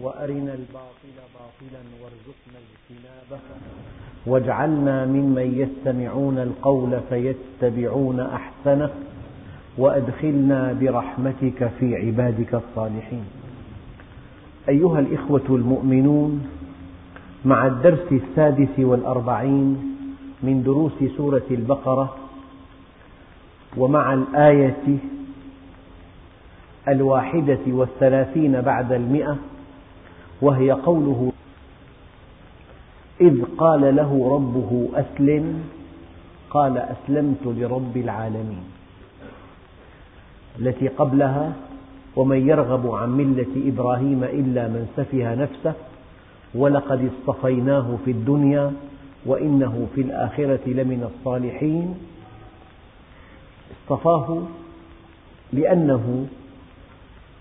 وأرنا الباطل باطلا وارزقنا اجتنابه. واجعلنا ممن يستمعون القول فيتبعون أحسنه وأدخلنا برحمتك في عبادك الصالحين. أيها الإخوة المؤمنون مع الدرس السادس والأربعين من دروس سورة البقرة ومع الآية الواحدة والثلاثين بعد المئة وهي قوله إذ قال له ربه أسلم قال أسلمت لرب العالمين التي قبلها ومن يرغب عن ملة إبراهيم إلا من سفه نفسه ولقد اصطفيناه في الدنيا وإنه في الآخرة لمن الصالحين. اصطفاه لأنه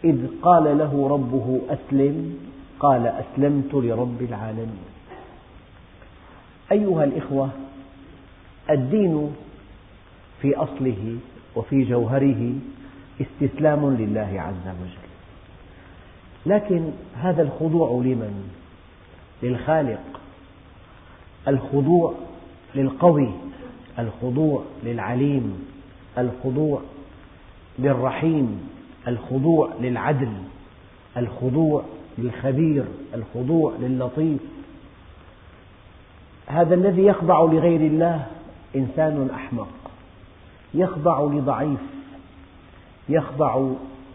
إذ قال له ربه أسلم قال أسلمت لرب العالمين. أيها الإخوة الدين في أصله وفي جوهره استسلام لله عز وجل. لكن هذا الخضوع لمن؟ للخالق. الخضوع للقوي الخضوع للعليم الخضوع للرحيم الخضوع للعدل الخضوع للخبير الخضوع للطيف هذا الذي يخضع لغير الله إنسان أحمق. يخضع لضعيف يخضع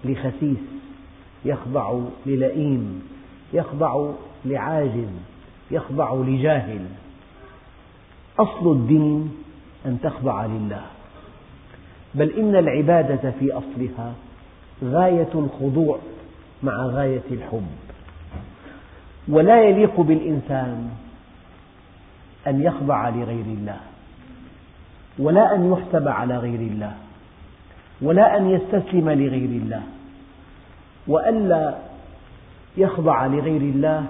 لخسيس يخضع للئيم يخضع لعاجز يخضع لجاهل. أصل الدين أن تخضع لله. بل إن العبادة في أصلها غاية الخضوع مع غاية الحب. ولا يليق بالإنسان أن يخضع لغير الله ولا أن يحسب على غير الله ولا أن يستسلم لغير الله وألا يخضع لغير الله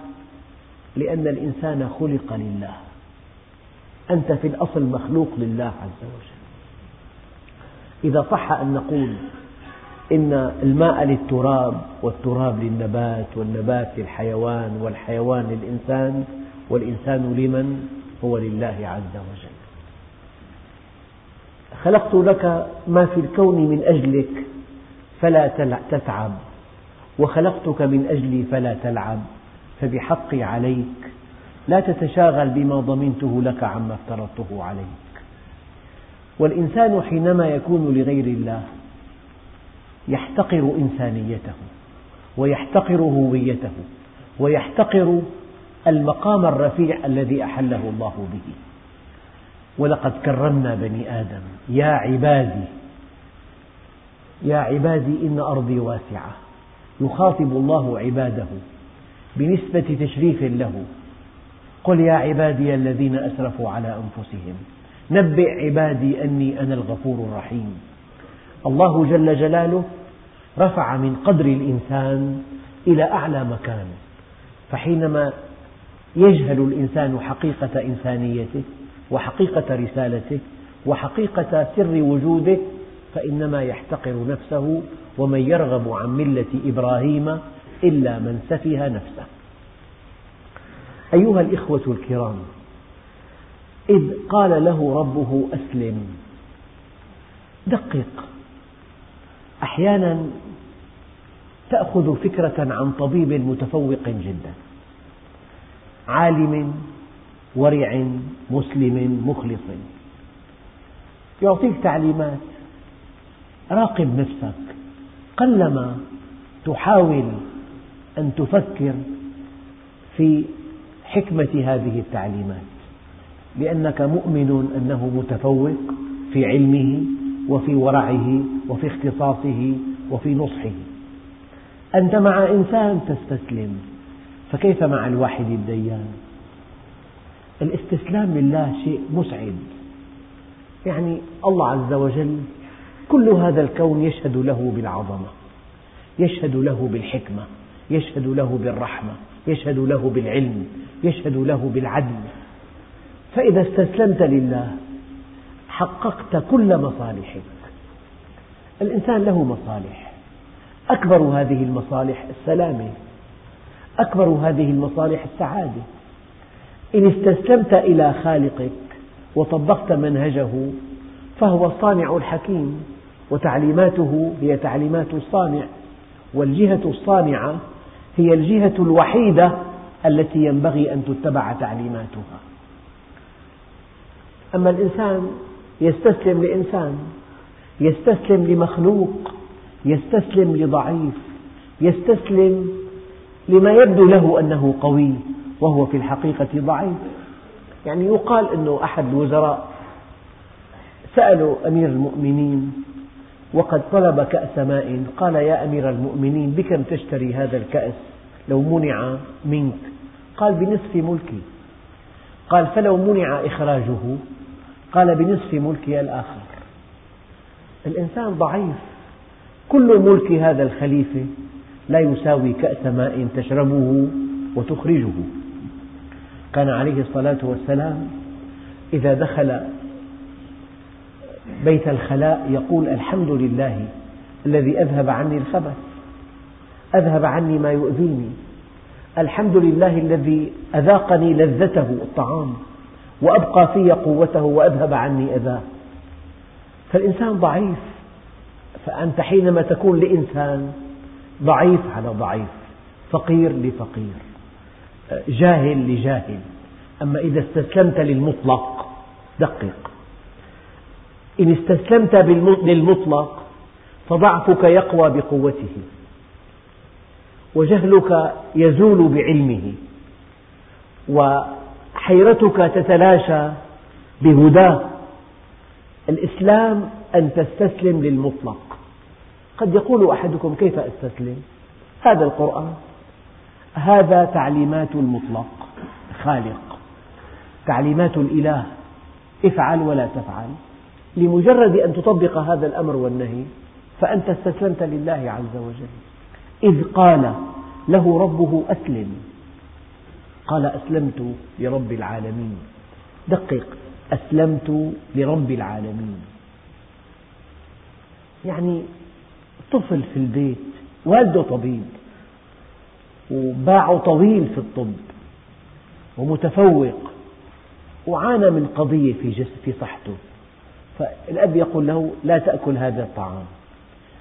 لأن الإنسان خلق لله. أنت في الأصل مخلوق لله عز وجل. إذا صح أن نقول إن الماء للتراب والتراب للنبات والنبات للحيوان والحيوان للإنسان والإنسان لمن؟ هو لله عز وجل خلقت لك ما في الكون من أجلك فلا تتعب وخلقتك من أجلي فلا تلعب فبحقي عليك لا تتشاغل بما ضمنته لك عما افترضته عليك والإنسان حينما يكون لغير الله يحتقر إنسانيته ويحتقر هويته ويحتقر المقام الرفيع الذي أحله الله به. ولقد كرمنا بني آدم. يا عبادي يا عبادي إن أرضي واسعة. يخاطب الله عباده بنسبة تشريف له. قل يا عبادي الذين أسرفوا على أنفسهم نبئ عبادي أني أنا الغفور الرحيم. الله جل جلاله رفع من قدر الإنسان إلى أعلى مكان. فحينما يجهل الإنسان حقيقة إنسانيته وحقيقة رسالته وحقيقة سر وجوده فإنما يحتقر نفسه ومن يرغب عن ملة إبراهيم إلا من سفه نفسه. أيها الإخوة الكرام إذ قال له ربه أسلم دقق. أحيانا تأخذ فكرة عن طبيب متفوق جدا. عالم ورع مسلم مخلص. يعطيك تعليمات. راقب نفسك. قلما تحاول أن تفكر في حكمة هذه التعليمات. لأنك مؤمن أنه متفوق في علمه. وفي ورعه وفي اختصاصه وفي نصحه. أنت مع إنسان تستسلم فكيف مع الواحد الديان؟ الاستسلام لله شيء مسعد. يعني الله عز وجل كل هذا الكون يشهد له بالعظمة يشهد له بالحكمة يشهد له بالرحمة يشهد له بالعلم يشهد له بالعدل. فإذا استسلمت لله حققت كل مصالحك. الإنسان له مصالح. أكبر هذه المصالح السلامة. أكبر هذه المصالح السعادة. إن استسلمت إلى خالقك وطبقت منهجه فهو الصانع الحكيم وتعليماته هي تعليمات الصانع والجهة الصانعة هي الجهة الوحيدة التي ينبغي أن تتبع تعليماتها. أما الإنسان يستسلم لإنسان يستسلم لمخلوق يستسلم لضعيف يستسلم لما يبدو له أنه قوي وهو في الحقيقة ضعيف. يعني يقال أنه أحد الوزراء. سألوا أمير المؤمنين وقد طلب كأس ماء قال يا أمير المؤمنين بكم تشتري هذا الكأس؟ لو منع منك. قال بنصف ملكي. قال فلو منع إخراجه قال بنصف ملكي الآخر. الإنسان ضعيف. كل ملك هذا الخليفة لا يساوي كأس ماء تشربه وتخرجه. كان عليه الصلاة والسلام إذا دخل بيت الخلاء يقول الحمد لله الذي أذهب عني الخبث أذهب عني ما يؤذيني. الحمد لله الذي أذاقني لذته الطعام. وأبقى في قوته وأذهب عني أذاه. فالإنسان ضعيف. فأنت حينما تكون لإنسان ضعيف على ضعيف. فقير لفقير. جاهل لجاهل. أما إذا استسلمت للمطلق دقق. إن استسلمت للمطلق فضعفك يقوى بقوته. وجهلك يزول بعلمه. وحيرتك تتلاشى بهداه الإسلام أن تستسلم للمطلق. قد يقول أحدكم كيف أستسلم؟ هذا القرآن. هذا تعليمات المطلق. خالق. تعليمات الإله. افعل ولا تفعل. لمجرد أن تطبق هذا الأمر والنهي فأنت استسلمت لله عز وجل. إذ قال له ربه أسلم. قال أسلمت لرب العالمين. دقق. أسلمت لرب العالمين. يعني طفل في البيت والده طبيب وباعه طويل في الطب ومتفوق وعانى من قضية في, في صحته. فالأب يقول له لا تأكل هذا الطعام.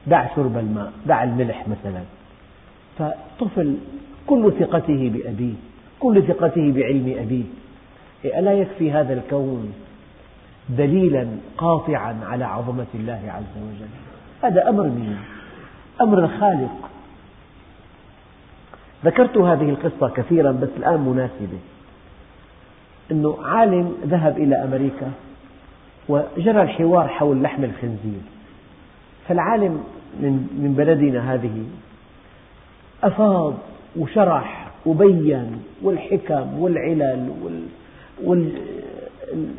دع شرب الماء دع الملح مثلا. فطفل كل ثقته بأبيه. كل ثقته بعلم أبيه ألا يكفي هذا الكون دليلا قاطعا على عظمة الله عز وجل؟ هذا أمر مين؟ أمر الخالق. ذكرت هذه القصة كثيرا بس الآن مناسبة. أنه عالم ذهب إلى أمريكا وجرى الحوار حول لحم الخنزير. فالعالم من بلدنا هذه أفاض وشرح وبين والحكم والعلل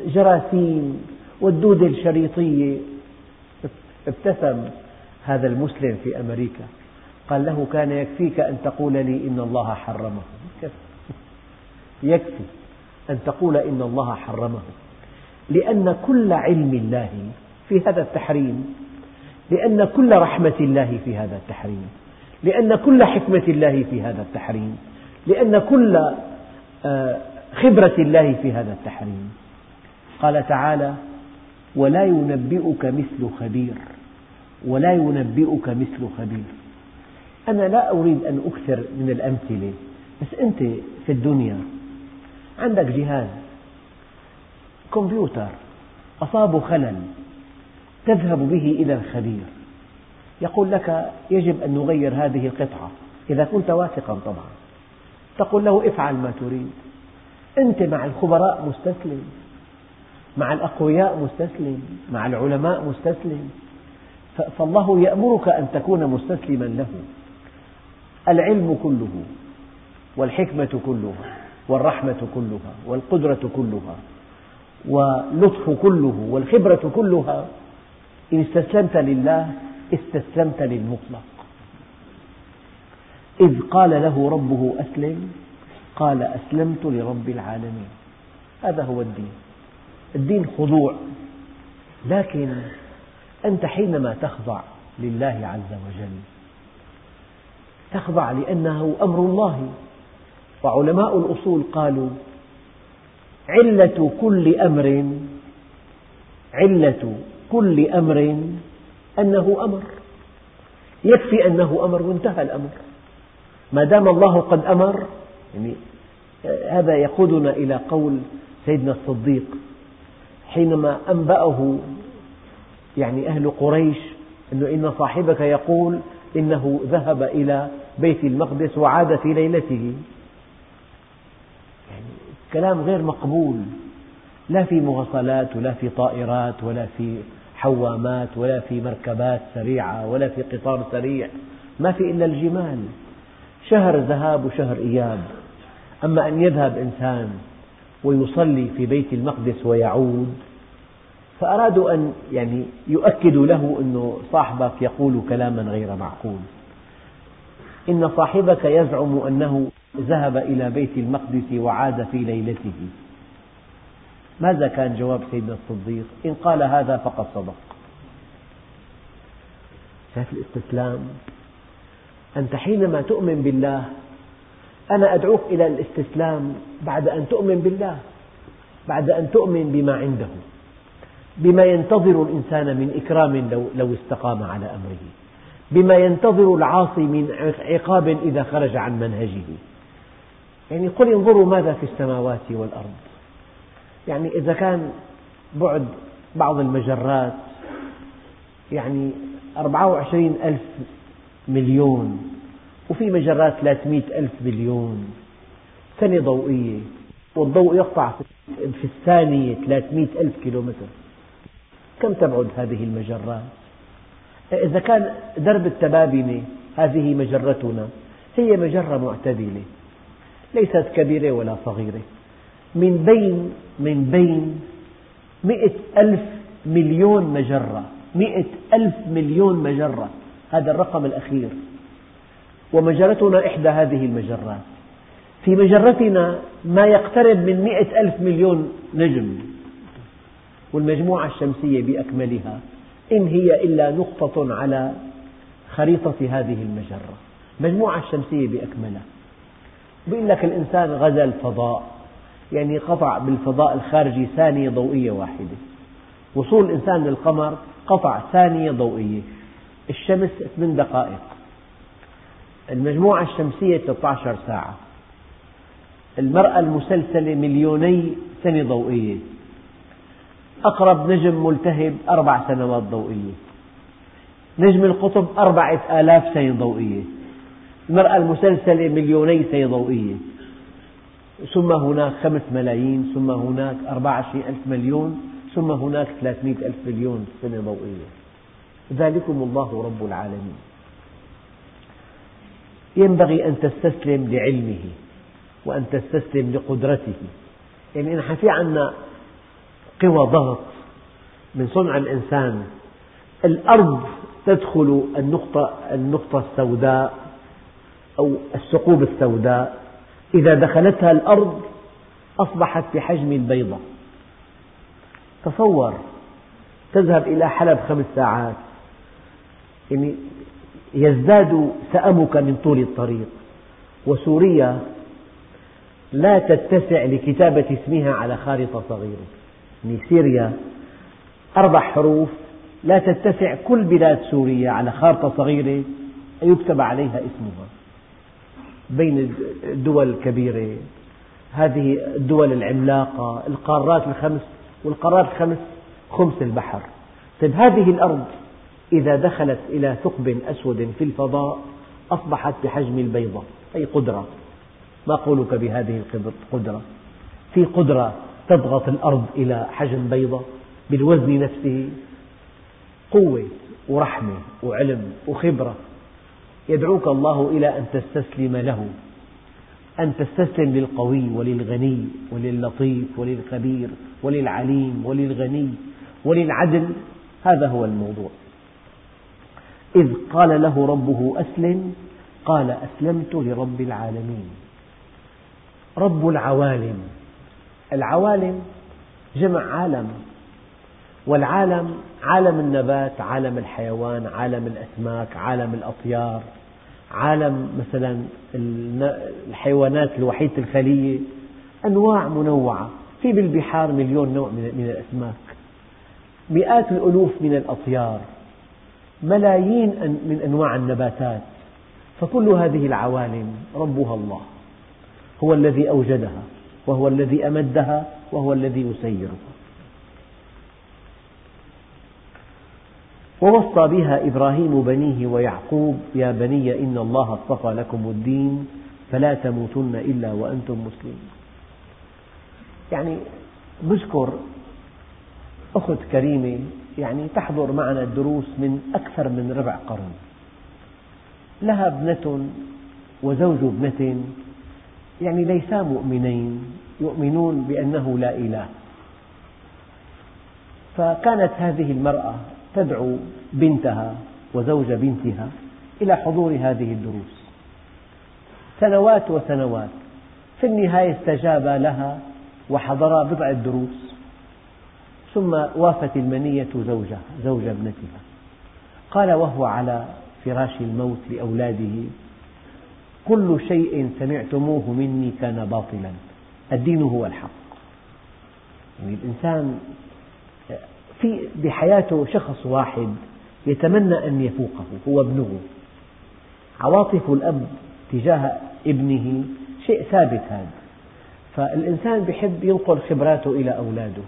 والجراثيم والدودة الشريطية. ابتسم هذا المسلم في أمريكا. قال له كان يكفيك أن تقول لي إن الله حرمه. يكفي أن تقول إن الله حرمه. لأن كل علم الله في هذا التحريم. لأن كل رحمة الله في هذا التحريم. لأن كل حكمة الله في هذا التحريم. لأن كل آه، خبرة الله في هذا التحريم. قال تعالى ولا ينبئك مثل خبير ولا ينبئك مثل خبير. أنا لا أريد أن أكثر من الأمثلة بس أنت في الدنيا عندك جهاز كمبيوتر أصابه خلل تذهب به إلى الخبير. يقول لك يجب أن نغير هذه القطعة إذا كنت واثقا طبعا. تقول له افعل ما تريد. أنت مع الخبراء مستسلم مع الأقوياء مستسلم مع العلماء مستسلم. فالله يأمرك أن تكون مستسلما له. العلم كله والحكمة كلها والرحمة كلها والقدرة كلها واللطف كله والخبرة كلها إن استسلمت لله استسلمت للمطلق. إذ قال له ربه أسلم قال أسلمت لرب العالمين. هذا هو الدين. الدين خضوع. لكن أنت حينما تخضع لله عز وجل تخضع لأنه أمر الله. وعلماء الأصول قالوا علة كل أمر علة كل أمر أنه أمر. يكفي أنه أمر وانتهى الأمر. ما دام الله قد أمر يعني هذا يقودنا إلى قول سيدنا الصديق حينما أنبأه يعني أهل قريش أنه إن صاحبك يقول إنه ذهب إلى بيت المقدس وعاد في ليلته. يعني كلام غير مقبول لا في مواصلات ولا في طائرات ولا في حوامات ولا في مركبات سريعة ولا في قطار سريع ما في إلا الجمال. شهر ذهاب وشهر إياب. أما أن يذهب إنسان ويصلي في بيت المقدس ويعود فأرادوا أن يعني يؤكدوا له أن صاحبك يقول كلاما غير معقول. إن صاحبك يزعم أنه ذهب إلى بيت المقدس وعاد في ليلته. ماذا كان جواب سيدنا الصديق؟ إن قال هذا فقد صدق. شايف الاستسلام؟ أنت حينما تؤمن بالله أنا أدعوك إلى الاستسلام بعد أن تؤمن بالله بعد أن تؤمن بما عنده بما ينتظر الإنسان من إكرام لو, استقام على أمره بما ينتظر العاصي من عقاب إذا خرج عن منهجه. يعني قل انظروا ماذا في السماوات والأرض. يعني إذا كان بعد بعض المجرات يعني 24 ألف مليون وفي مجرات 300 ألف مليون. سنة ضوئية والضوء يقطع في الثانية 300 ألف كيلومتر. كم تبعد هذه المجرات؟ إذا كان درب التبابنة هذه مجرتنا هي مجرة معتدلة ليست كبيرة ولا صغيرة. من بين من بين مئة ألف مليون مجرة مئة ألف مليون مجرة. هذا الرقم الأخير. ومجرتنا إحدى هذه المجرات. في مجرتنا ما يقترب من مئة ألف مليون نجم. والمجموعة الشمسية بأكملها إن هي إلا نقطة على خريطة هذه المجرة. المجموعة الشمسية بأكملها. بيقول لك الإنسان غزا الفضاء. يعني قطع بالفضاء الخارجي ثانية ضوئية واحدة. وصول الإنسان للقمر قطع ثانية ضوئية. الشمس 8 دقائق. المجموعة الشمسية 13 ساعة. المرأة المسلسلة مليوني سنة ضوئية. أقرب نجم ملتهب أربع سنوات ضوئية. نجم القطب أربعة آلاف سنة ضوئية. المرأة المسلسلة مليوني سنة ضوئية. ثم هناك خمس ملايين ثم هناك أربعة ألف مليون ثم هناك ثلاثمئة ألف مليون سنة ضوئية. ذلكم الله رب العالمين. ينبغي أن تستسلم لعلمه وأن تستسلم لقدرته. يعني نحن في عندنا قوى ضغط من صنع الإنسان الأرض تدخل النقطة, النقطة السوداء أو الثقوب السوداء. إذا دخلتها الأرض أصبحت بحجم البيضة تصور تذهب إلى حلب خمس ساعات. يعني يزداد سأمك من طول الطريق. وسوريا لا تتسع لكتابة اسمها على خارطة صغيرة. يعني سوريا أربع حروف لا تتسع كل بلاد سوريا على خارطة صغيرة يكتب عليها اسمها. بين الدول الكبيرة هذه الدول العملاقة القارات الخمس والقارات الخمس خمس البحر. طيب هذه الأرض إذا دخلت إلى ثقب أسود في الفضاء أصبحت بحجم البيضة أي قدرة. ما قولك بهذه القدرة في قدرة تضغط الأرض إلى حجم بيضة بالوزن نفسه. قوة ورحمة وعلم وخبرة. يدعوك الله إلى أن تستسلم له أن تستسلم للقوي وللغني وللطيف وللخبير وللعليم وللغني وللعدل. هذا هو الموضوع. إذ قال له ربه أسلم قال أسلمت لرب العالمين. رب العوالم. العوالم جمع عالم والعالم عالم النبات عالم الحيوان عالم الأسماك عالم الأطيار عالم مثلا الحيوانات الوحيدة الخلية. أنواع منوعة. في بالبحار مليون نوع من الأسماك. مئات الألوف من الأطيار. ملايين من أنواع النباتات. فكل هذه العوالم ربها الله. هو الذي أوجدها وهو الذي أمدها وهو الذي يسيرها. ووصى بها إبراهيم بنيه ويعقوب يا بني إن الله اصطفى لكم الدين فلا تموتن إلا وأنتم مسلمون. يعني بذكر أخت كريمة يعني تحضر معنا الدروس من أكثر من ربع قرن. لها ابنة وزوج ابنة يعني ليسا مؤمنين يؤمنون بأنه لا إله. فكانت هذه المرأة تدعو بنتها وزوج بنتها إلى حضور هذه الدروس. سنوات وسنوات في النهاية استجاب لها وحضرا بضع دروس ثم وافت المنية زوجها زوج ابنتها. قال وهو على فراش الموت لأولاده كل شيء سمعتموه مني كان باطلا الدين هو الحق. يعني الإنسان في بحياته شخص واحد يتمنى أن يفوقه هو ابنه. عواطف الأب تجاه ابنه شيء ثابت هذا. فالإنسان يحب ينقل خبراته إلى أولاده.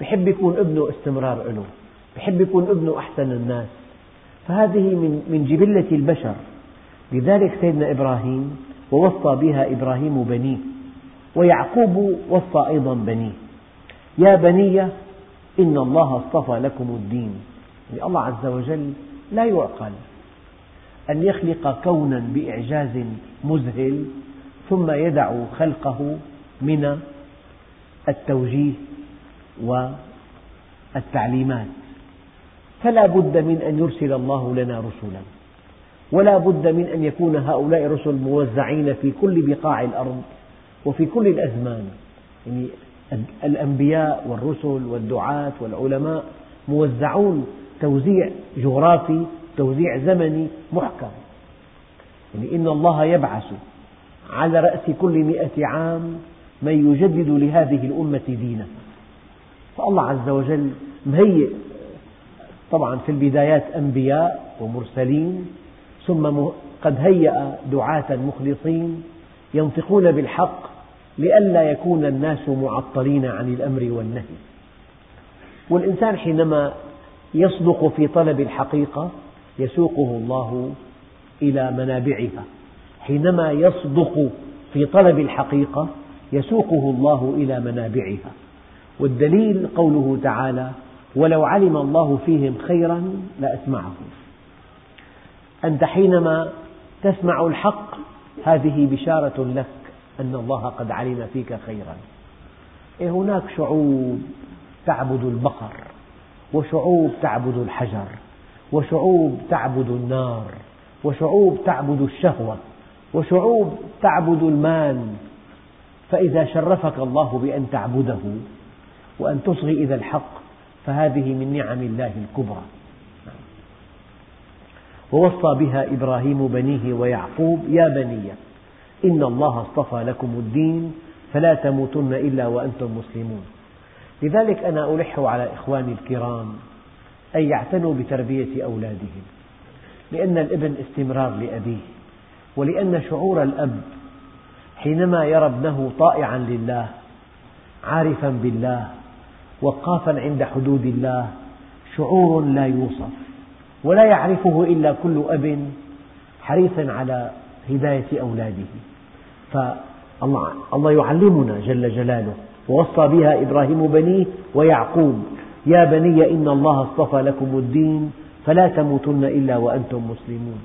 يحب يكون ابنه استمرار له يحب يكون ابنه أحسن الناس. فهذه من من جبلة البشر. لذلك سيدنا إبراهيم ووصى بها إبراهيم بنيه ويعقوب وصى أيضا بنيه. يا بني إن الله اصطفى لكم الدين. يعني الله عز وجل لا يعقل أن يخلق كونا بإعجاز مذهل ثم يدع خلقه من التوجيه والتعليمات. فلا بد من أن يرسل الله لنا رسلا ولا بد من أن يكون هؤلاء الرسل موزعين في كل بقاع الأرض وفي كل الأزمان. يعني الأنبياء والرسل والدعاة والعلماء موزعون توزيع جغرافي توزيع زمني محكم. يعني إن الله يبعث على رأس كل مئة عام من يجدد لهذه الأمة دينها فالله عز وجل مهيئ طبعا في البدايات أنبياء ومرسلين ثم قد هيأ دعاة مخلصين ينطقون بالحق لئلا يكون الناس معطلين عن الأمر والنهي. والإنسان حينما يصدق في طلب الحقيقة يسوقه الله إلى منابعها. حينما يصدق في طلب الحقيقة يسوقه الله إلى منابعها. والدليل قوله تعالى ولو علم الله فيهم خيرا لأسمعهم. أنت حينما تسمع الحق هذه بشارة لك أن الله قد علم فيك خيرا. إيه هناك شعوب تعبد البقر وشعوب تعبد الحجر وشعوب تعبد النار وشعوب تعبد الشهوة وشعوب تعبد المال. فإذا شرفك الله بأن تعبده وأن تصغي إلى الحق فهذه من نعم الله الكبرى. ووصى بها إبراهيم بنيه ويعقوب يا بني إن الله اصطفى لكم الدين فلا تموتن إلا وأنتم مسلمون. لذلك أنا ألح على إخواني الكرام أن يعتنوا بتربية أولادهم لأن الابن استمرار لأبيه ولأن شعور الأب حينما يرى ابنه طائعا لله عارفا بالله وقافا عند حدود الله شعور لا يوصف ولا يعرفه إلا كل أب حريص على هداية أولاده. فالله الله يعلمنا جل جلاله ووصى بها إبراهيم بنيه ويعقوب. يا بني إن الله اصطفى لكم الدين فلا تموتن إلا وأنتم مسلمون.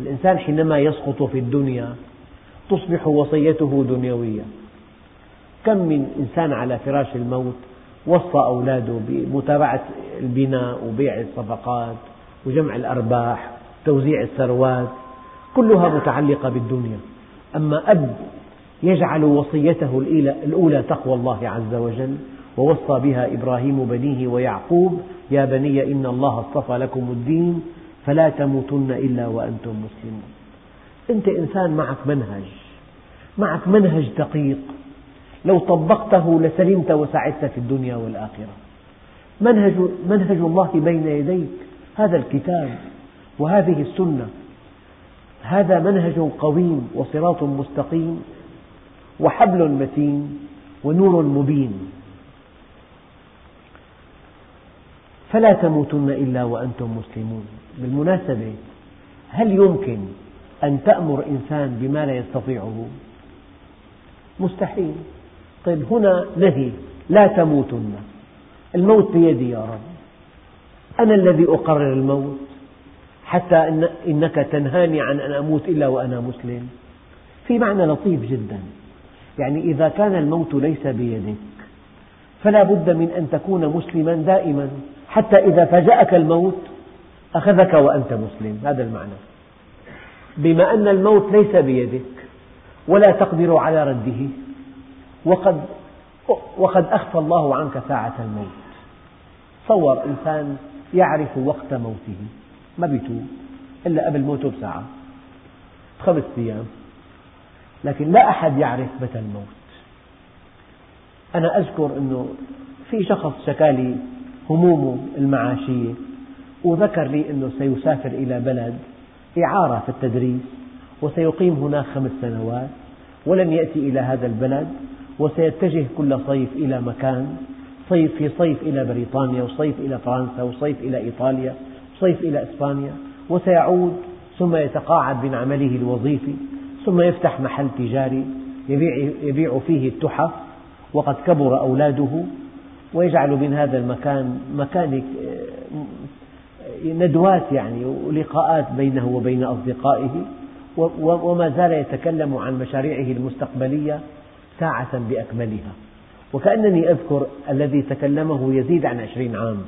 الإنسان حينما يسقط في الدنيا تصبح وصيته دنيوية. كم من إنسان على فراش الموت وصى أولاده بمتابعة البناء وبيع الصفقات وجمع الأرباح وتوزيع الثروات كلها متعلقة بالدنيا. أما أب يجعل وصيته الأولى تقوى الله عز وجل ووصى بها إبراهيم بنيه ويعقوب يا بني إن الله اصطفى لكم الدين فلا تموتن إلا وأنتم مسلمون. أنت إنسان معك منهج معك منهج دقيق لو طبقته لسلمت وسعدت في الدنيا والآخرة. منهج, منهج الله بين يديك. هذا الكتاب وهذه السنة. هذا منهج قويم وصراط مستقيم وحبل متين ونور مبين. فلا تموتن إلا وأنتم مسلمون. بالمناسبة هل يمكن أن تأمر إنسان بما لا يستطيعه؟ مستحيل. طيب هنا نهي لا تموتن. الموت بيدي يا رب. أنا الذي أقرر الموت حتى إن إنك تنهاني عن أن أموت إلا وأنا مسلم. في معنى لطيف جدا. يعني إذا كان الموت ليس بيدك فلا بد من أن تكون مسلما دائما. حتى إذا فاجأك الموت أخذك وأنت مسلم. هذا المعنى. بما أن الموت ليس بيدك ولا تقدر على رده. وقد, وقد أخفى الله عنك ساعة الموت. تصور إنسان يعرف وقت موته. ما بيتوب إلا قبل موته بساعة. خمس أيام. لكن لا أحد يعرف متى الموت. أنا أذكر أنه في شخص شكالي همومه المعاشية وذكر لي أنه سيسافر إلى بلد إعارة في التدريس وسيقيم هناك خمس سنوات ولن يأتي إلى هذا البلد وسيتجه كل صيف إلى مكان صيف في صيف إلى بريطانيا وصيف إلى فرنسا وصيف إلى إيطاليا وصيف إلى إسبانيا وسيعود ثم يتقاعد من عمله الوظيفي ثم يفتح محل تجاري يبيع, يبيع فيه التحف وقد كبر أولاده ويجعل من هذا المكان مكان ندوات يعني ولقاءات بينه وبين أصدقائه وما زال يتكلم عن مشاريعه المستقبلية ساعة بأكملها. وكأنني أذكر الذي تكلمه يزيد عن عشرين عام.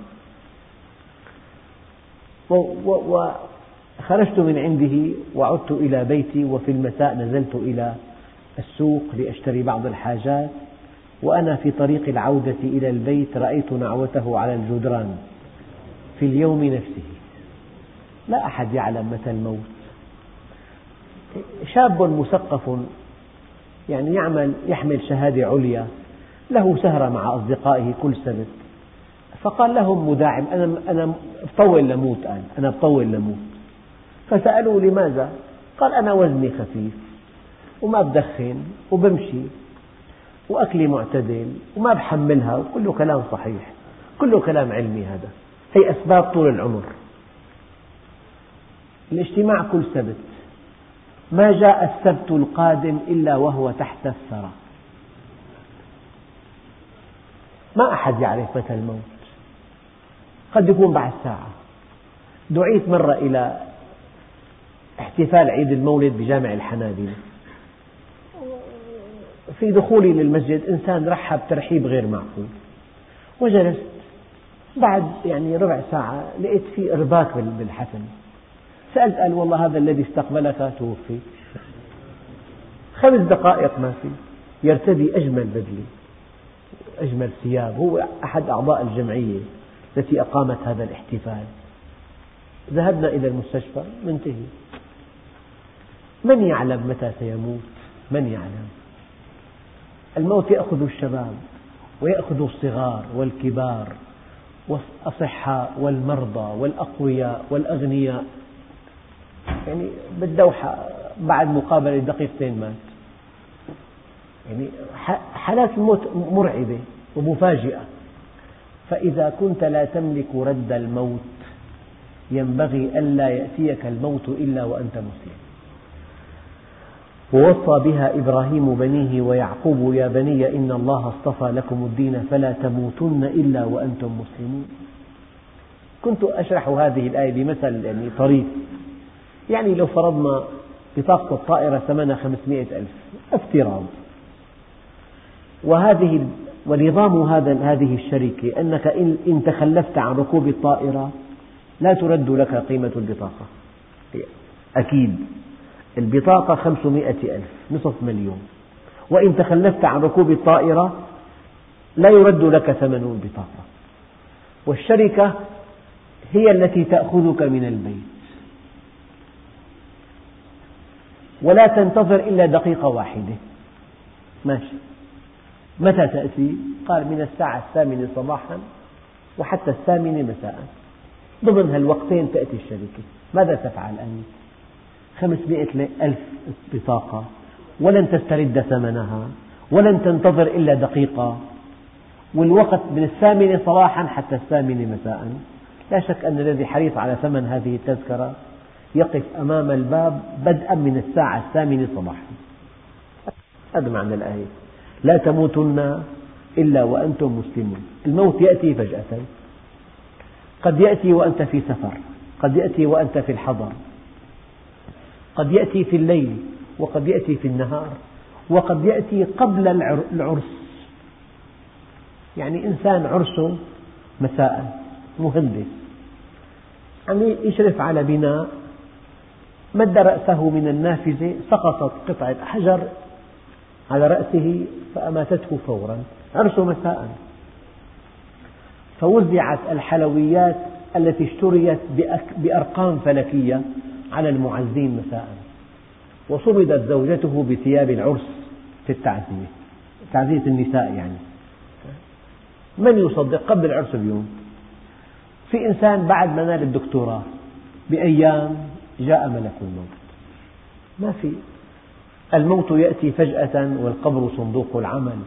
وخرجت من عنده وعدت إلى بيتي وفي المساء نزلت إلى السوق لأشتري بعض الحاجات. وأنا في طريق العودة إلى البيت رأيت نعوته على الجدران في اليوم نفسه. لا أحد يعلم متى الموت. شاب مثقف يعني يعمل يحمل شهادة عليا له سهرة مع أصدقائه كل سبت فقال لهم مداعم أنا أنا بطول لموت الآن أنا بطول لموت. فسألوه لماذا؟ قال أنا وزني خفيف وما بدخن وبمشي وأكلي معتدل وما بحملها وكله كلام صحيح كله كلام علمي هذا. هي أسباب طول العمر. الاجتماع كل سبت ما جاء السبت القادم إلا وهو تحت الثرى. ما أحد يعرف متى الموت. قد يكون بعد ساعة. دعيت مرة إلى احتفال عيد المولد بجامع الحنابلة. في دخولي للمسجد إنسان رحب ترحيب غير معقول. وجلست. بعد يعني ربع ساعة لقيت في إرباك بالحفل سألت قال والله هذا الذي استقبلك توفي. خمس دقائق ما في. يرتدي أجمل بدلة أجمل ثياب. هو أحد أعضاء الجمعية التي أقامت هذا الاحتفال. ذهبنا إلى المستشفى. منتهي من يعلم متى سيموت؟ من يعلم؟ الموت يأخذ الشباب ويأخذ الصغار والكبار والأصحاء والمرضى والأقوياء والأغنياء. يعني بالدوحة بعد مقابلة دقيقتين مات. يعني حالات الموت مرعبة ومفاجئة. فإذا كنت لا تملك رد الموت ينبغي ألا يأتيك الموت إلا وأنت مسلم. ووصى بها إبراهيم بنيه ويعقوب يا بني إن الله اصطفى لكم الدين فلا تموتن إلا وأنتم مسلمون. كنت أشرح هذه الآية بمثل يعني طريف. يعني لو فرضنا بطاقة الطائرة ثمنها خمسمائة ألف افتراض. وهذه ونظام هذا هذه الشركة أنك إن تخلفت عن ركوب الطائرة لا ترد لك قيمة البطاقة. أكيد. البطاقة خمسمائة ألف نصف مليون. وإن تخلفت عن ركوب الطائرة لا يرد لك ثمن البطاقة. والشركة هي التي تأخذك من البيت. ولا تنتظر إلا دقيقة واحدة. ماشي. متى تأتي؟ قال من الساعة الثامنة صباحا وحتى الثامنة مساء. ضمن هالوقتين تأتي الشركة. ماذا تفعل أنت؟ خمسمائة ألف بطاقة. ولن تسترد ثمنها. ولن تنتظر إلا دقيقة. والوقت من الثامنة صباحا حتى الثامنة مساء. لا شك أن الذي حريص على ثمن هذه التذكرة يقف أمام الباب بدءا من الساعة الثامنة صباحا. هذا معنى الآية. لا تموتن إلا وأنتم مسلمون. الموت يأتي فجأة. قد يأتي وأنت في سفر. قد يأتي وأنت في الحضر. قد يأتي في الليل. وقد يأتي في النهار. وقد يأتي قبل العرس. يعني إنسان عرسه مساء مهندس. عم يشرف على بناء. مد رأسه من النافذة سقطت قطعة حجر على رأسه فأماتته فورا. عرسه مساء. فوزعت الحلويات التي اشتريت بأرقام فلكية على المعزين مساء. وصمدت زوجته بثياب العرس في التعزية تعزية النساء يعني. من يصدق قبل العرس بيوم؟ في إنسان بعد ما نال الدكتوراه بأيام جاء ملك الموت. ما في. الموت يأتي فجأة والقبر صندوق العمل.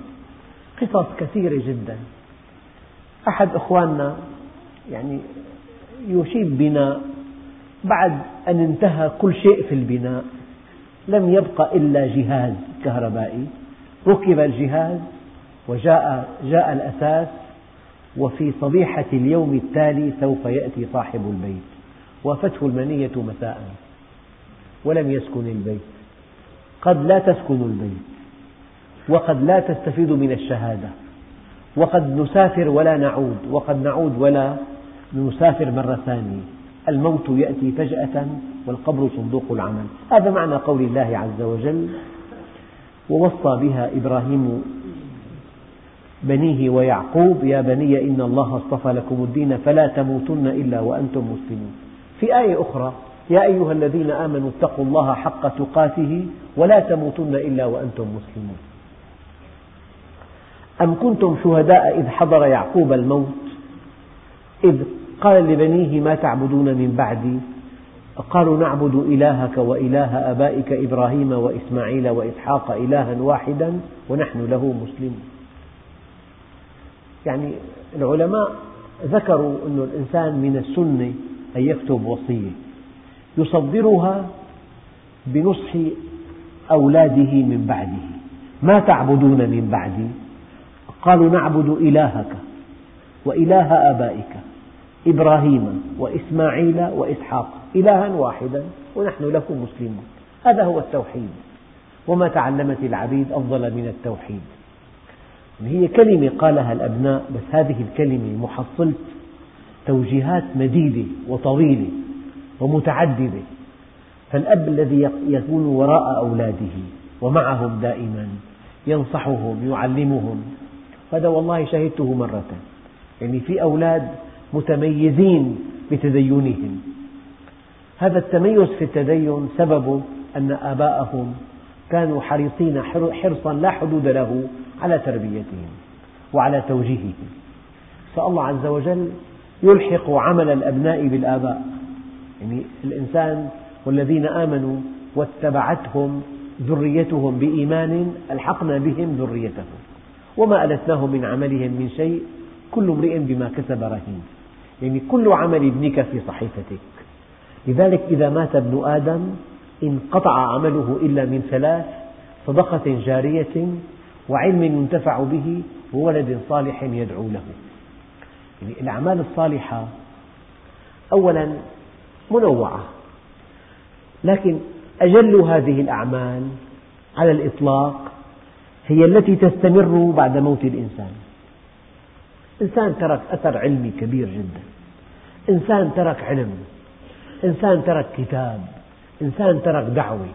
قصص كثيرة جدا. أحد أخواننا يعني يشيد بنا بعد أن انتهى كل شيء في البناء. لم يبق إلا جهاز كهربائي. ركب الجهاز وجاء جاء الأساس. وفي صبيحة اليوم التالي سوف يأتي صاحب البيت. وافته المنية مساء. ولم يسكن البيت. قد لا تسكن البيت. وقد لا تستفيد من الشهادة. وقد نسافر ولا نعود. وقد نعود ولا نسافر مرة ثانية. الموت يأتي فجأة والقبر صندوق العمل. هذا معنى قول الله عز وجل. ووصى بها إبراهيم بنيه ويعقوب. يا بني إن الله اصطفى لكم الدين فلا تموتن إلا وأنتم مسلمون. في آية أخرى يا أيها الذين آمنوا اتقوا الله حق تقاته ولا تموتن إلا وأنتم مسلمون. أم كنتم شهداء إذ حضر يعقوب الموت؟ إذ قال لبنيه ما تعبدون من بعدي؟ قالوا نعبد إلهك وإله آبائك إبراهيم وإسماعيل وإسحاق إلها واحدا ونحن له مسلمون. يعني العلماء ذكروا أن الإنسان من السنة أن يكتب وصية يصدرها بنصح أولاده من بعده. ما تعبدون من بعدي؟ قالوا نعبد إلهك وإله آبائك إبراهيم وإسماعيل وإسحاق إلها واحدا ونحن له مسلمون. هذا هو التوحيد. وما تعلمت العبيد أفضل من التوحيد. هي كلمة قالها الأبناء بس هذه الكلمة محصلة توجيهات مديدة وطويلة ومتعددة. فالأب الذي يكون وراء أولاده ومعهم دائما ينصحهم يعلمهم. هذا والله شهدته مرة. يعني في أولاد متميزين بتدينهم. هذا التميز في التدين سببه أن آباءهم كانوا حريصين حرصا لا حدود له على تربيتهم وعلى توجيههم. فالله عز وجل يلحق عمل الأبناء بالآباء. يعني الإنسان والذين آمنوا واتبعتهم ذريتهم بإيمان ألحقنا بهم ذريتهم. وما ألتناهم من عملهم من شيء كل امرئ بما كسب رهين. يعني كل عمل ابنك في صحيفتك. لذلك إذا مات ابن آدم انقطع عمله إلا من ثلاث صدقة جارية وعلم ينتفع به وولد صالح يدعو له. الأعمال الصالحة أولا منوعة لكن أجل هذه الأعمال على الإطلاق هي التي تستمر بعد موت الإنسان. إنسان ترك أثر علمي كبير جدا. إنسان ترك علم. إنسان ترك كتاب. إنسان ترك دعوة.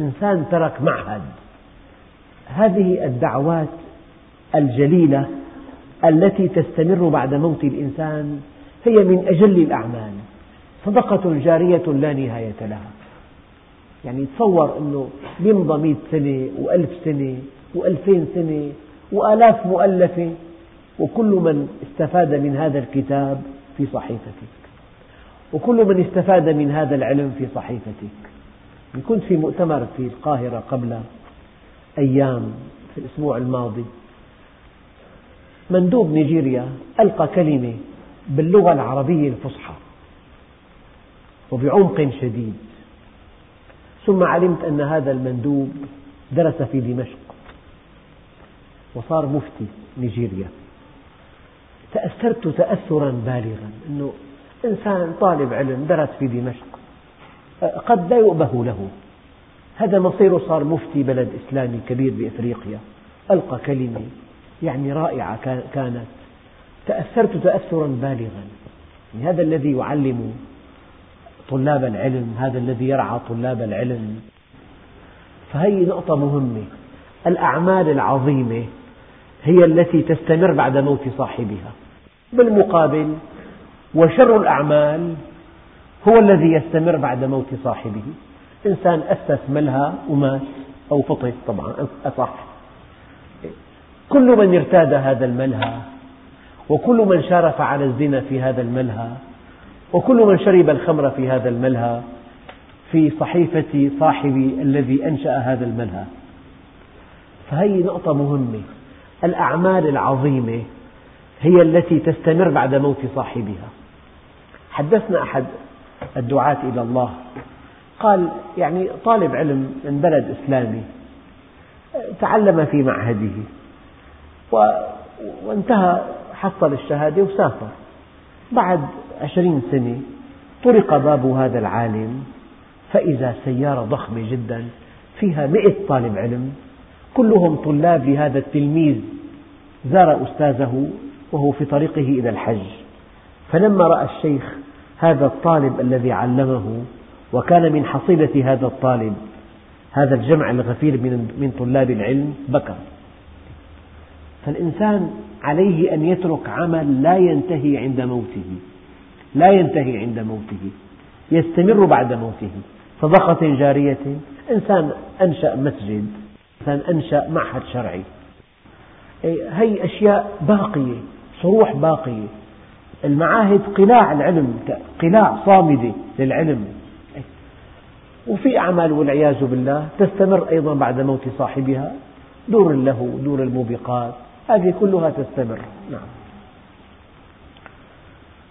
إنسان ترك معهد. هذه الدعوات الجليلة التي تستمر بعد موت الإنسان هي من أجل الأعمال. صدقة جارية لا نهاية لها. يعني تصور أنه يمضى مئة سنة وألف سنة وألفين سنة وآلاف مؤلفة وكل من استفاد من هذا الكتاب في صحيفتك. وكل من استفاد من هذا العلم في صحيفتك. كنت في مؤتمر في القاهرة قبل أيام في الأسبوع الماضي مندوب نيجيريا ألقى كلمة باللغة العربية الفصحى وبعمق شديد. ثم علمت أن هذا المندوب درس في دمشق وصار مفتي نيجيريا. تأثرت تأثرا بالغا أنه إنسان طالب علم درس في دمشق قد لا يؤبه له. هذا مصيره صار مفتي بلد إسلامي كبير بإفريقيا. ألقى كلمة يعني رائعة كانت. تأثرت تأثرا بالغا. يعني هذا الذي يعلم طلاب العلم هذا الذي يرعى طلاب العلم. فهي نقطة مهمة. الأعمال العظيمة هي التي تستمر بعد موت صاحبها. بالمقابل وشر الأعمال هو الذي يستمر بعد موت صاحبه. إنسان أسس ملهى ومات أو فطس طبعا أصح. كل من ارتاد هذا الملهى وكل من شارف على الزنا في هذا الملهى وكل من شرب الخمر في هذا الملهى في صحيفة صاحبي الذي أنشأ هذا الملهى فهي نقطة مهمة. الأعمال العظيمة هي التي تستمر بعد موت صاحبها. حدثنا أحد الدعاة إلى الله. قال يعني طالب علم من بلد إسلامي تعلم في معهده. وانتهى حصل الشهادة وسافر. بعد عشرين سنة طرق باب هذا العالم فإذا سيارة ضخمة جدا فيها مئة طالب علم كلهم طلاب لهذا التلميذ زار أستاذه وهو في طريقه إلى الحج. فلما رأى الشيخ هذا الطالب الذي علمه وكان من حصيلة هذا الطالب هذا الجمع الغفير من طلاب العلم بكى. فالإنسان عليه أن يترك عمل لا ينتهي عند موته لا ينتهي عند موته يستمر بعد موته. صدقة جارية إنسان أنشأ مسجد إنسان أنشأ معهد شرعي. هي أشياء باقية صروح باقية. المعاهد قلاع العلم قلاع صامدة للعلم. وفي أعمال والعياذ بالله تستمر أيضا بعد موت صاحبها. دور اللهو دور الموبقات. هذه كلها تستمر. نعم.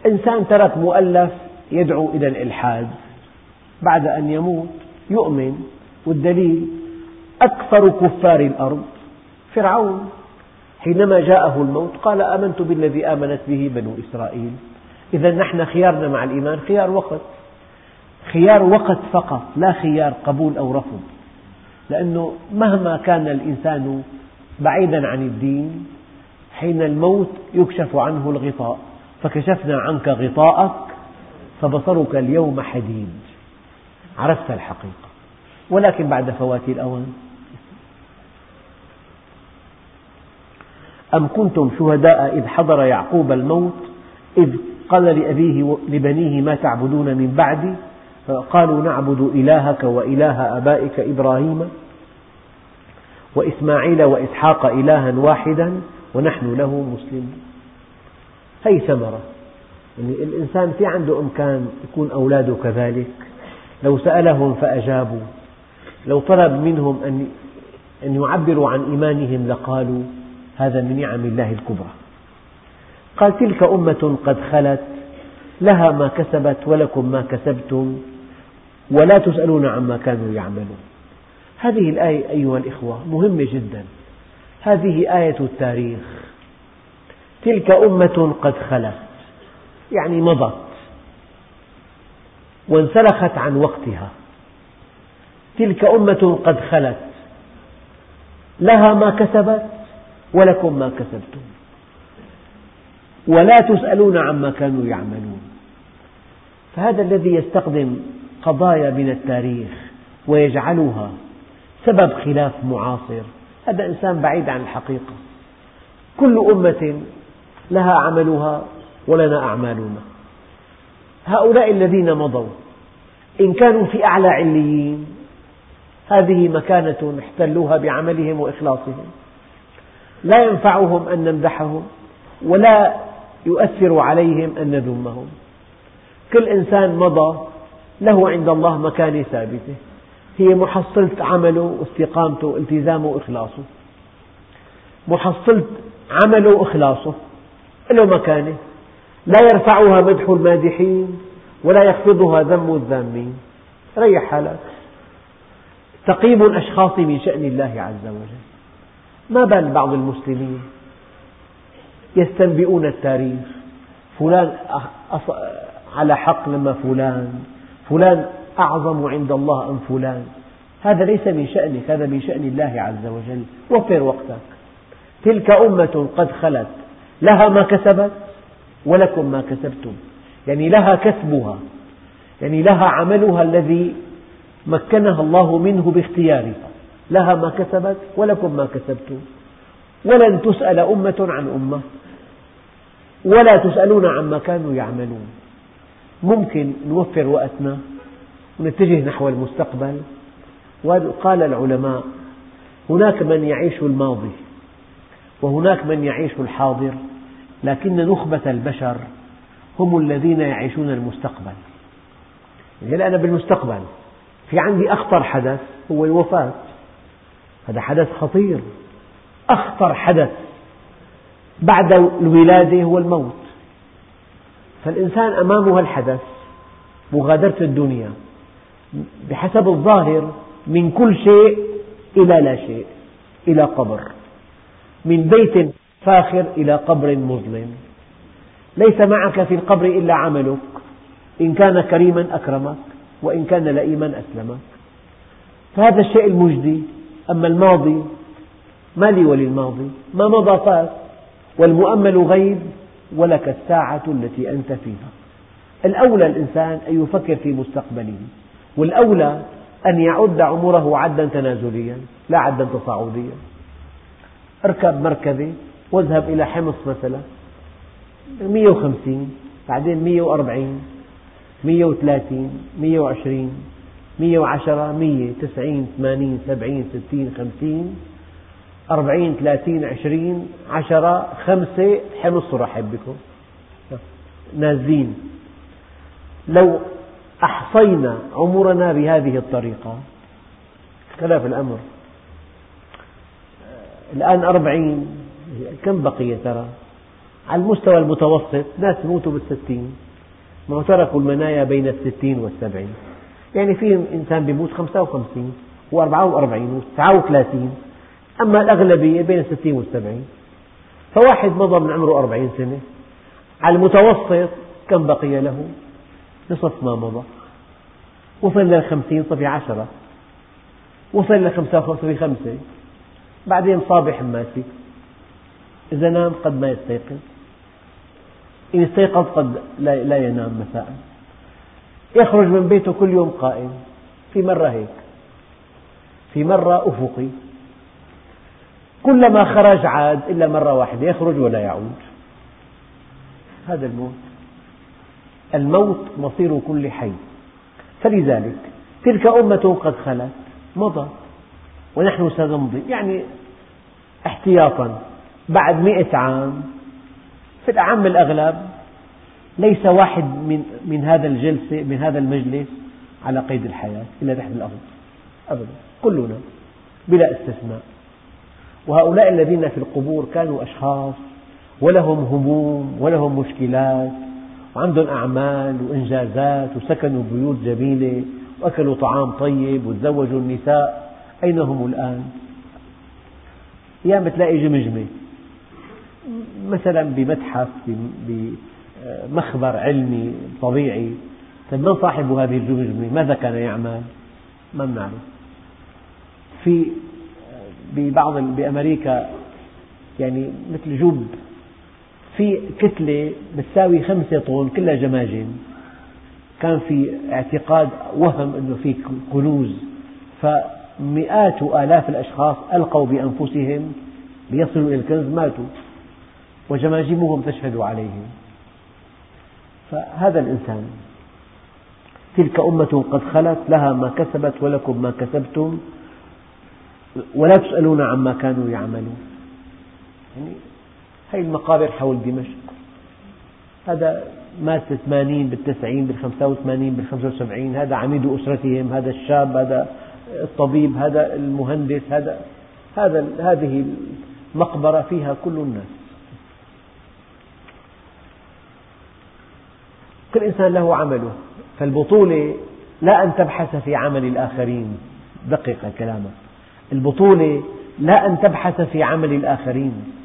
إنسان ترك مؤلف يدعو إلى الإلحاد. بعد أن يموت يؤمن والدليل أكثر كفار الأرض فرعون. حينما جاءه الموت قال آمنت بالذي آمنت به بنو إسرائيل. إذا نحن خيارنا مع الإيمان خيار وقت. خيار وقت فقط لا خيار قبول أو رفض. لأنه مهما كان الإنسان بعيدا عن الدين حين الموت يكشف عنه الغطاء. فكشفنا عنك غطاءك فبصرك اليوم حديد. عرفت الحقيقة. ولكن بعد فوات الأوان أم كنتم شهداء إذ حضر يعقوب الموت؟ إذ قال لأبيه لبنيه ما تعبدون من بعدي؟ قالوا نعبد إلهك وإله آبائك إبراهيم. وإسماعيل وإسحاق إلها واحدا ونحن له مسلمون. هي ثمرة. يعني الإنسان في عنده إمكان يكون أولاده كذلك. لو سألهم فأجابوا. لو طلب منهم أن أن يعبروا عن إيمانهم لقالوا هذا من نعم الله الكبرى. قال تلك أمة قد خلت. لها ما كسبت ولكم ما كسبتم. ولا تسألون عما كانوا يعملون. هذه الآية أيها الإخوة مهمة جدا. هذه آية التاريخ. تلك أمة قد خلت يعني مضت وانسلخت عن وقتها. تلك أمة قد خلت. لها ما كسبت ولكم ما كسبتم. ولا تسألون عما كانوا يعملون. فهذا الذي يستخدم قضايا من التاريخ ويجعلها سبب خلاف معاصر. هذا إنسان بعيد عن الحقيقة. كل أمة لها عملها ولنا أعمالنا. هؤلاء الذين مضوا إن كانوا في أعلى عليين هذه مكانة احتلوها بعملهم وإخلاصهم. لا ينفعهم أن نمدحهم ولا يؤثر عليهم أن نذمهم. كل إنسان مضى له عند الله مكانة ثابتة. هي محصلة عمله واستقامته والتزامه وإخلاصه. محصلة عمله وإخلاصه. له مكانة. لا يرفعها مدح المادحين ولا يخفضها ذم الذامين. ريح حالك. تقييم الأشخاص من شأن الله عز وجل. ما بال بعض المسلمين يستنبئون التاريخ. فلان على حق لما فلان. فلان أعظم عند الله أم فلان. هذا ليس من شأنك هذا من شأن الله عز وجل. وفر وقتك. تلك أمة قد خلت. لها ما كسبت ولكم ما كسبتم. يعني لها كسبها. يعني لها عملها الذي مكنها الله منه باختيارها. لها ما كسبت ولكم ما كسبتم. ولن تسأل أمة عن أمة. ولا تسألون عما كانوا يعملون. ممكن نوفر وقتنا. ونتجه نحو المستقبل. وقال العلماء هناك من يعيش الماضي وهناك من يعيش الحاضر لكن نخبة البشر هم الذين يعيشون المستقبل. يعني أنا بالمستقبل في عندي أخطر حدث هو الوفاة. هذا حدث خطير أخطر حدث بعد الولادة هو الموت. فالإنسان أمامه الحدث مغادرة الدنيا. بحسب الظاهر من كل شيء إلى لا شيء إلى قبر. من بيت فاخر إلى قبر مظلم. ليس معك في القبر إلا عملك. إن كان كريما أكرمك وإن كان لئيما أسلمك. فهذا الشيء المجدي أما الماضي ما لي وللماضي. ما مضى فات. والمؤمل غيب ولك الساعة التي أنت فيها. الأولى الإنسان أن يفكر في مستقبله. والأولى أن يعد عمره عدا تنازليا لا عدا تصاعديا. اركب مركبة واذهب إلى حمص مثلا 150 بعدين 140 130 120 110 100 90 80 70 60 50 40 30 20 10 5 حمص رحب بكم نازلين. لو أحصينا عمرنا بهذه الطريقة. اختلف الأمر. الآن أربعين كم بقي ترى؟ على المستوى المتوسط ناس يموتوا بالستين. ما تركوا المنايا بين الستين والسبعين. يعني في إنسان بيموت خمسة وخمسين وأربعة وأربعين وتسعة وثلاثين. أما الأغلبية بين الستين والسبعين. فواحد مضى من عمره أربعين سنة. على المتوسط كم بقي له؟ نصف ما مضى. وصل للخمسين صفي عشرة. وصل لخمسة صفي خمسة بعدين صابح ماسك إذا نام قد ما يستيقظ. إن استيقظ قد لا ينام مساء. يخرج من بيته كل يوم قائم. في مرة هيك. في مرة أفقي. كلما خرج عاد إلا مرة واحدة. يخرج ولا يعود. هذا الموت. الموت مصير كل حي. فلذلك تلك أمة قد خلت مضت ونحن سنمضي. يعني احتياطا بعد مئة عام في الأعم الأغلب ليس واحد من, من هذا الجلسة من هذا المجلس على قيد الحياة إلا تحت الأرض أبدا. كلنا بلا استثناء. وهؤلاء الذين في القبور كانوا أشخاص ولهم هموم ولهم مشكلات وعندهم أعمال وإنجازات وسكنوا بيوت جميلة وأكلوا طعام طيب وتزوجوا النساء أين هم الآن؟ أيام تلاقي جمجمة مثلا بمتحف بمخبر علمي طبيعي طيب من صاحب هذه الجمجمة؟ ماذا كان يعمل؟ ما نعرف في ببعض بأمريكا يعني مثل جب في كتلة بتساوي خمسة طن كلها جماجم. كان في اعتقاد وهم أنه في كنوز. فمئات وآلاف الأشخاص ألقوا بأنفسهم ليصلوا إلى الكنز ماتوا. وجماجمهم تشهد عليهم. فهذا الإنسان تلك أمة قد خلت لها ما كسبت ولكم ما كسبتم. ولا تسألون عما كانوا يعملون. يعني هذه المقابر حول دمشق. هذا مات بالثمانين بالتسعين بالخمسة وثمانين بالخمسة وسبعين. هذا عميد أسرتهم هذا الشاب هذا الطبيب هذا المهندس هذا هذا هذه مقبرة فيها كل الناس. كل إنسان له عمله. فالبطولة لا أن تبحث في عمل الآخرين. دقق كلامك. البطولة لا أن تبحث في عمل الآخرين.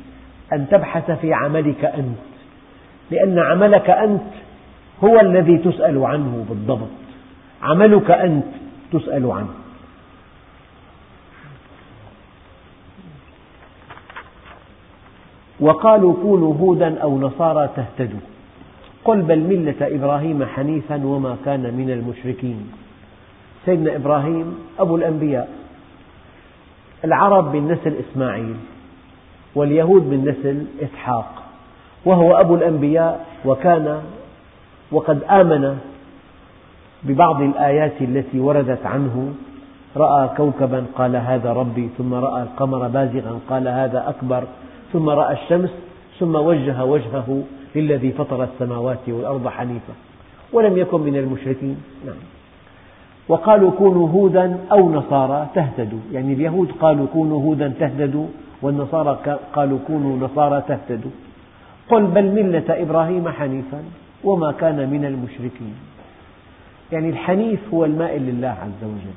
أن تبحث في عملك أنت. لأن عملك أنت هو الذي تسأل عنه بالضبط. عملك أنت تسأل عنه. وقالوا كونوا هودا أو نصارى تهتدوا. قل بل ملة إبراهيم حنيفا وما كان من المشركين. سيدنا إبراهيم أبو الأنبياء. العرب من نسل إسماعيل. واليهود من نسل إسحاق وهو أبو الأنبياء وكان وقد آمن ببعض الآيات التي وردت عنه رأى كوكبا قال هذا ربي ثم رأى القمر بازغا قال هذا أكبر ثم رأى الشمس ثم وجه وجهه للذي فطر السماوات والأرض حنيفا ولم يكن من المشركين. نعم. وقالوا كونوا هودا أو نصارى تهتدوا يعني اليهود قالوا كونوا هودا تهتدوا والنصارى قالوا كونوا نصارى تهتدوا. قل بل ملة إبراهيم حنيفا وما كان من المشركين. يعني الحنيف هو المائل لله عز وجل.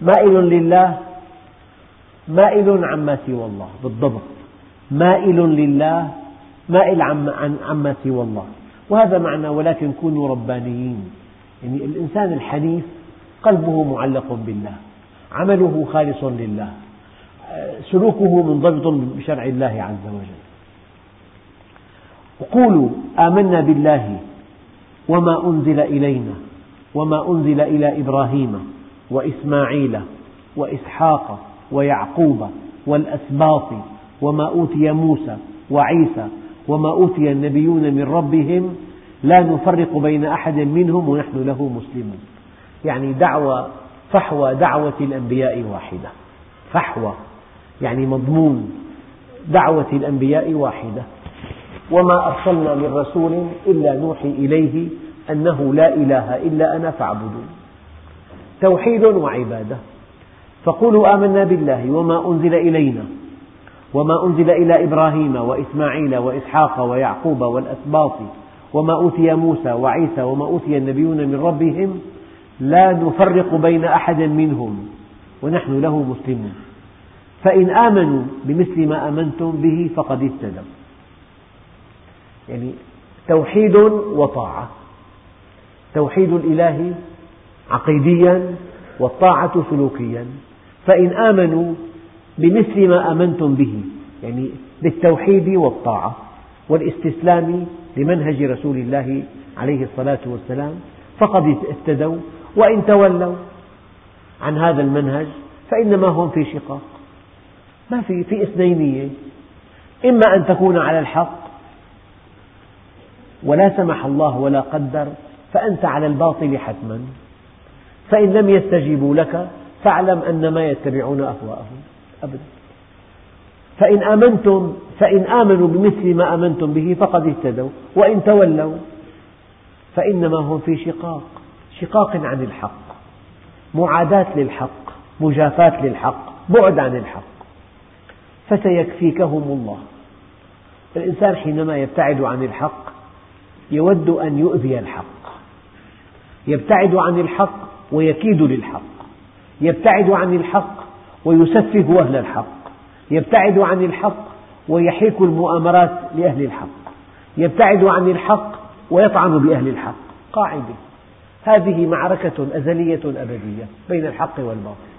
مائل لله مائل عما سوى الله بالضبط. مائل لله مائل عما سوى الله. وهذا معنى ولكن كونوا ربانيين. يعني الإنسان الحنيف قلبه معلق بالله عمله خالص لله. سلوكه منضبط بشرع الله عز وجل. وقولوا آمنا بالله وما أنزل إلينا وما أنزل إلى إبراهيم وإسماعيل وإسحاق ويعقوب والأسباط وما أوتي موسى وعيسى وما أوتي النبيون من ربهم لا نفرق بين أحد منهم ونحن له مسلمون. يعني دعوة فحوى دعوة الأنبياء واحدة. فحوى. يعني مضمون دعوة الأنبياء واحدة. وما أرسلنا من رسول إلا نوحي إليه أنه لا إله إلا أنا فاعبدون. توحيد وعبادة. فقولوا آمنا بالله وما أنزل إلينا وما أنزل إلى إبراهيم وإسماعيل وإسحاق ويعقوب والأسباط وما أوتي موسى وعيسى وما أوتي النبيون من ربهم لا نفرق بين أحد منهم ونحن له مسلمون. فإن آمنوا بمثل ما آمنتم به فقد اهتدوا. يعني توحيد وطاعة. توحيد الإله عقيديا والطاعة سلوكيا. فإن آمنوا بمثل ما آمنتم به يعني بالتوحيد والطاعة والاستسلام لمنهج رسول الله عليه الصلاة والسلام فقد اهتدوا. وإن تولوا عن هذا المنهج فإنما هم في شقاق. ما في في إثنينية. إما أن تكون على الحق ولا سمح الله ولا قدر فأنت على الباطل حتما. فإن لم يستجيبوا لك فاعلم أن ما يتبعون أهواءهم. أبدا. فإن آمنتم فإن آمنوا بمثل ما آمنتم به فقد اهتدوا. وإن تولوا فإنما هم في شقاق. شقاق عن الحق. معاداة للحق. مجافاة للحق. بعد عن الحق. فسيكفيكهم الله. الإنسان حينما يبتعد عن الحق يود أن يؤذي الحق. يبتعد عن الحق ويكيد للحق. يبتعد عن الحق ويسفه أهل الحق. يبتعد عن الحق ويحيك المؤامرات لأهل الحق. يبتعد عن الحق ويطعن بأهل الحق. قاعدة. هذه معركة أزلية أبدية بين الحق والباطل.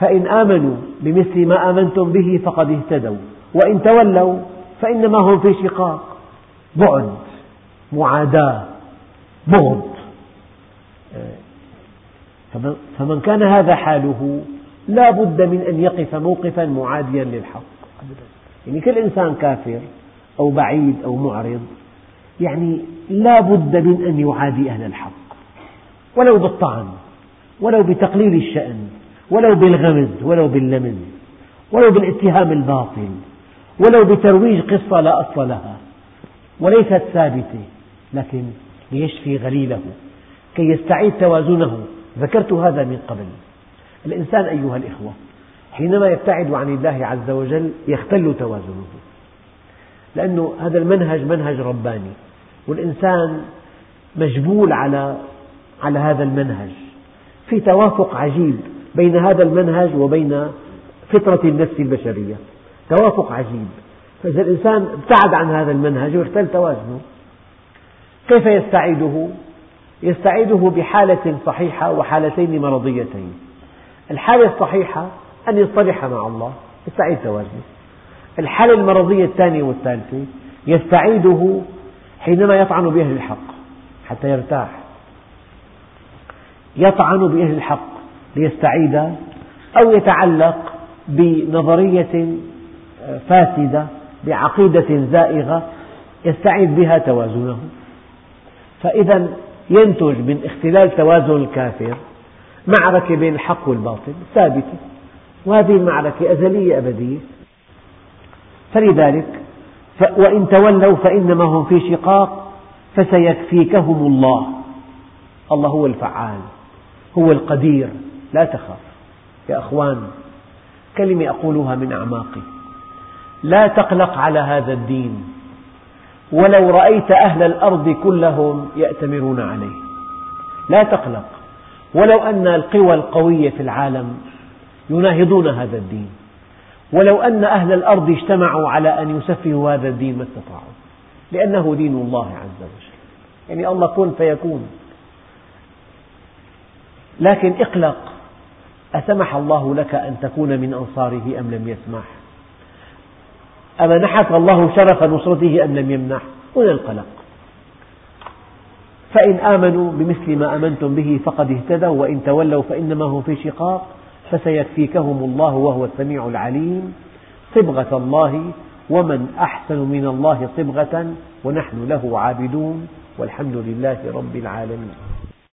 فإن آمنوا بمثل ما آمنتم به فقد اهتدوا. وإن تولوا فإنما هم في شقاق. بعد معاداة بغض فمن كان هذا حاله لا بد من أن يقف موقفا معاديا للحق. يعني كل إنسان كافر أو بعيد أو معرض يعني لا بد من أن يعادي أهل الحق. ولو بالطعن ولو بتقليل الشأن ولو بالغمز ولو باللمز ولو بالاتهام الباطل ولو بترويج قصة لا أصل لها وليست ثابتة لكن ليشفي غليله كي يستعيد توازنه. ذكرت هذا من قبل. الإنسان أيها الإخوة حينما يبتعد عن الله عز وجل يختل توازنه. لأن هذا المنهج منهج رباني والإنسان مجبول على على هذا المنهج. في توافق عجيب. بين هذا المنهج وبين فطرة النفس البشرية. توافق عجيب. فإذا الإنسان ابتعد عن هذا المنهج ويختل توازنه. كيف يستعيده؟ يستعيده بحالة صحيحة وحالتين مرضيتين. الحالة الصحيحة أن يصطلح مع الله يستعيد توازنه. الحالة المرضية الثانية والثالثة يستعيده حينما يطعن بأهل الحق حتى يرتاح. يطعن بأهل الحق. ليستعيد أو يتعلق بنظرية فاسدة بعقيدة زائغة يستعيد بها توازنه. فإذا ينتج من اختلال توازن الكافر معركة بين الحق والباطل ثابتة وهذه المعركة أزلية أبدية. فلذلك وإن تولوا فإنما هم في شقاق فسيكفيكهم الله. الله هو الفعال هو القدير. لا تخف يا أخوان. كلمة أقولها من أعماقي. لا تقلق على هذا الدين. ولو رأيت أهل الأرض كلهم يأتمرون عليه. لا تقلق. ولو أن القوى القوية في العالم يناهضون هذا الدين. ولو أن أهل الأرض اجتمعوا على أن يسفهوا هذا الدين ما استطاعوا. لأنه دين الله عز وجل. يعني الله كن فيكون. لكن اقلق. أسمح الله لك أن تكون من أنصاره أم لم يسمح؟ أمنحك الله شرف نصرته أم لم يمنح؟ هنا القلق. فإن آمنوا بمثل ما آمنتم به فقد اهتدوا وإن تولوا فإنما هم في شقاق. فسيكفيكهم الله وهو السميع العليم. صبغة الله ومن أحسن من الله صبغة ونحن له عابدون والحمد لله رب العالمين.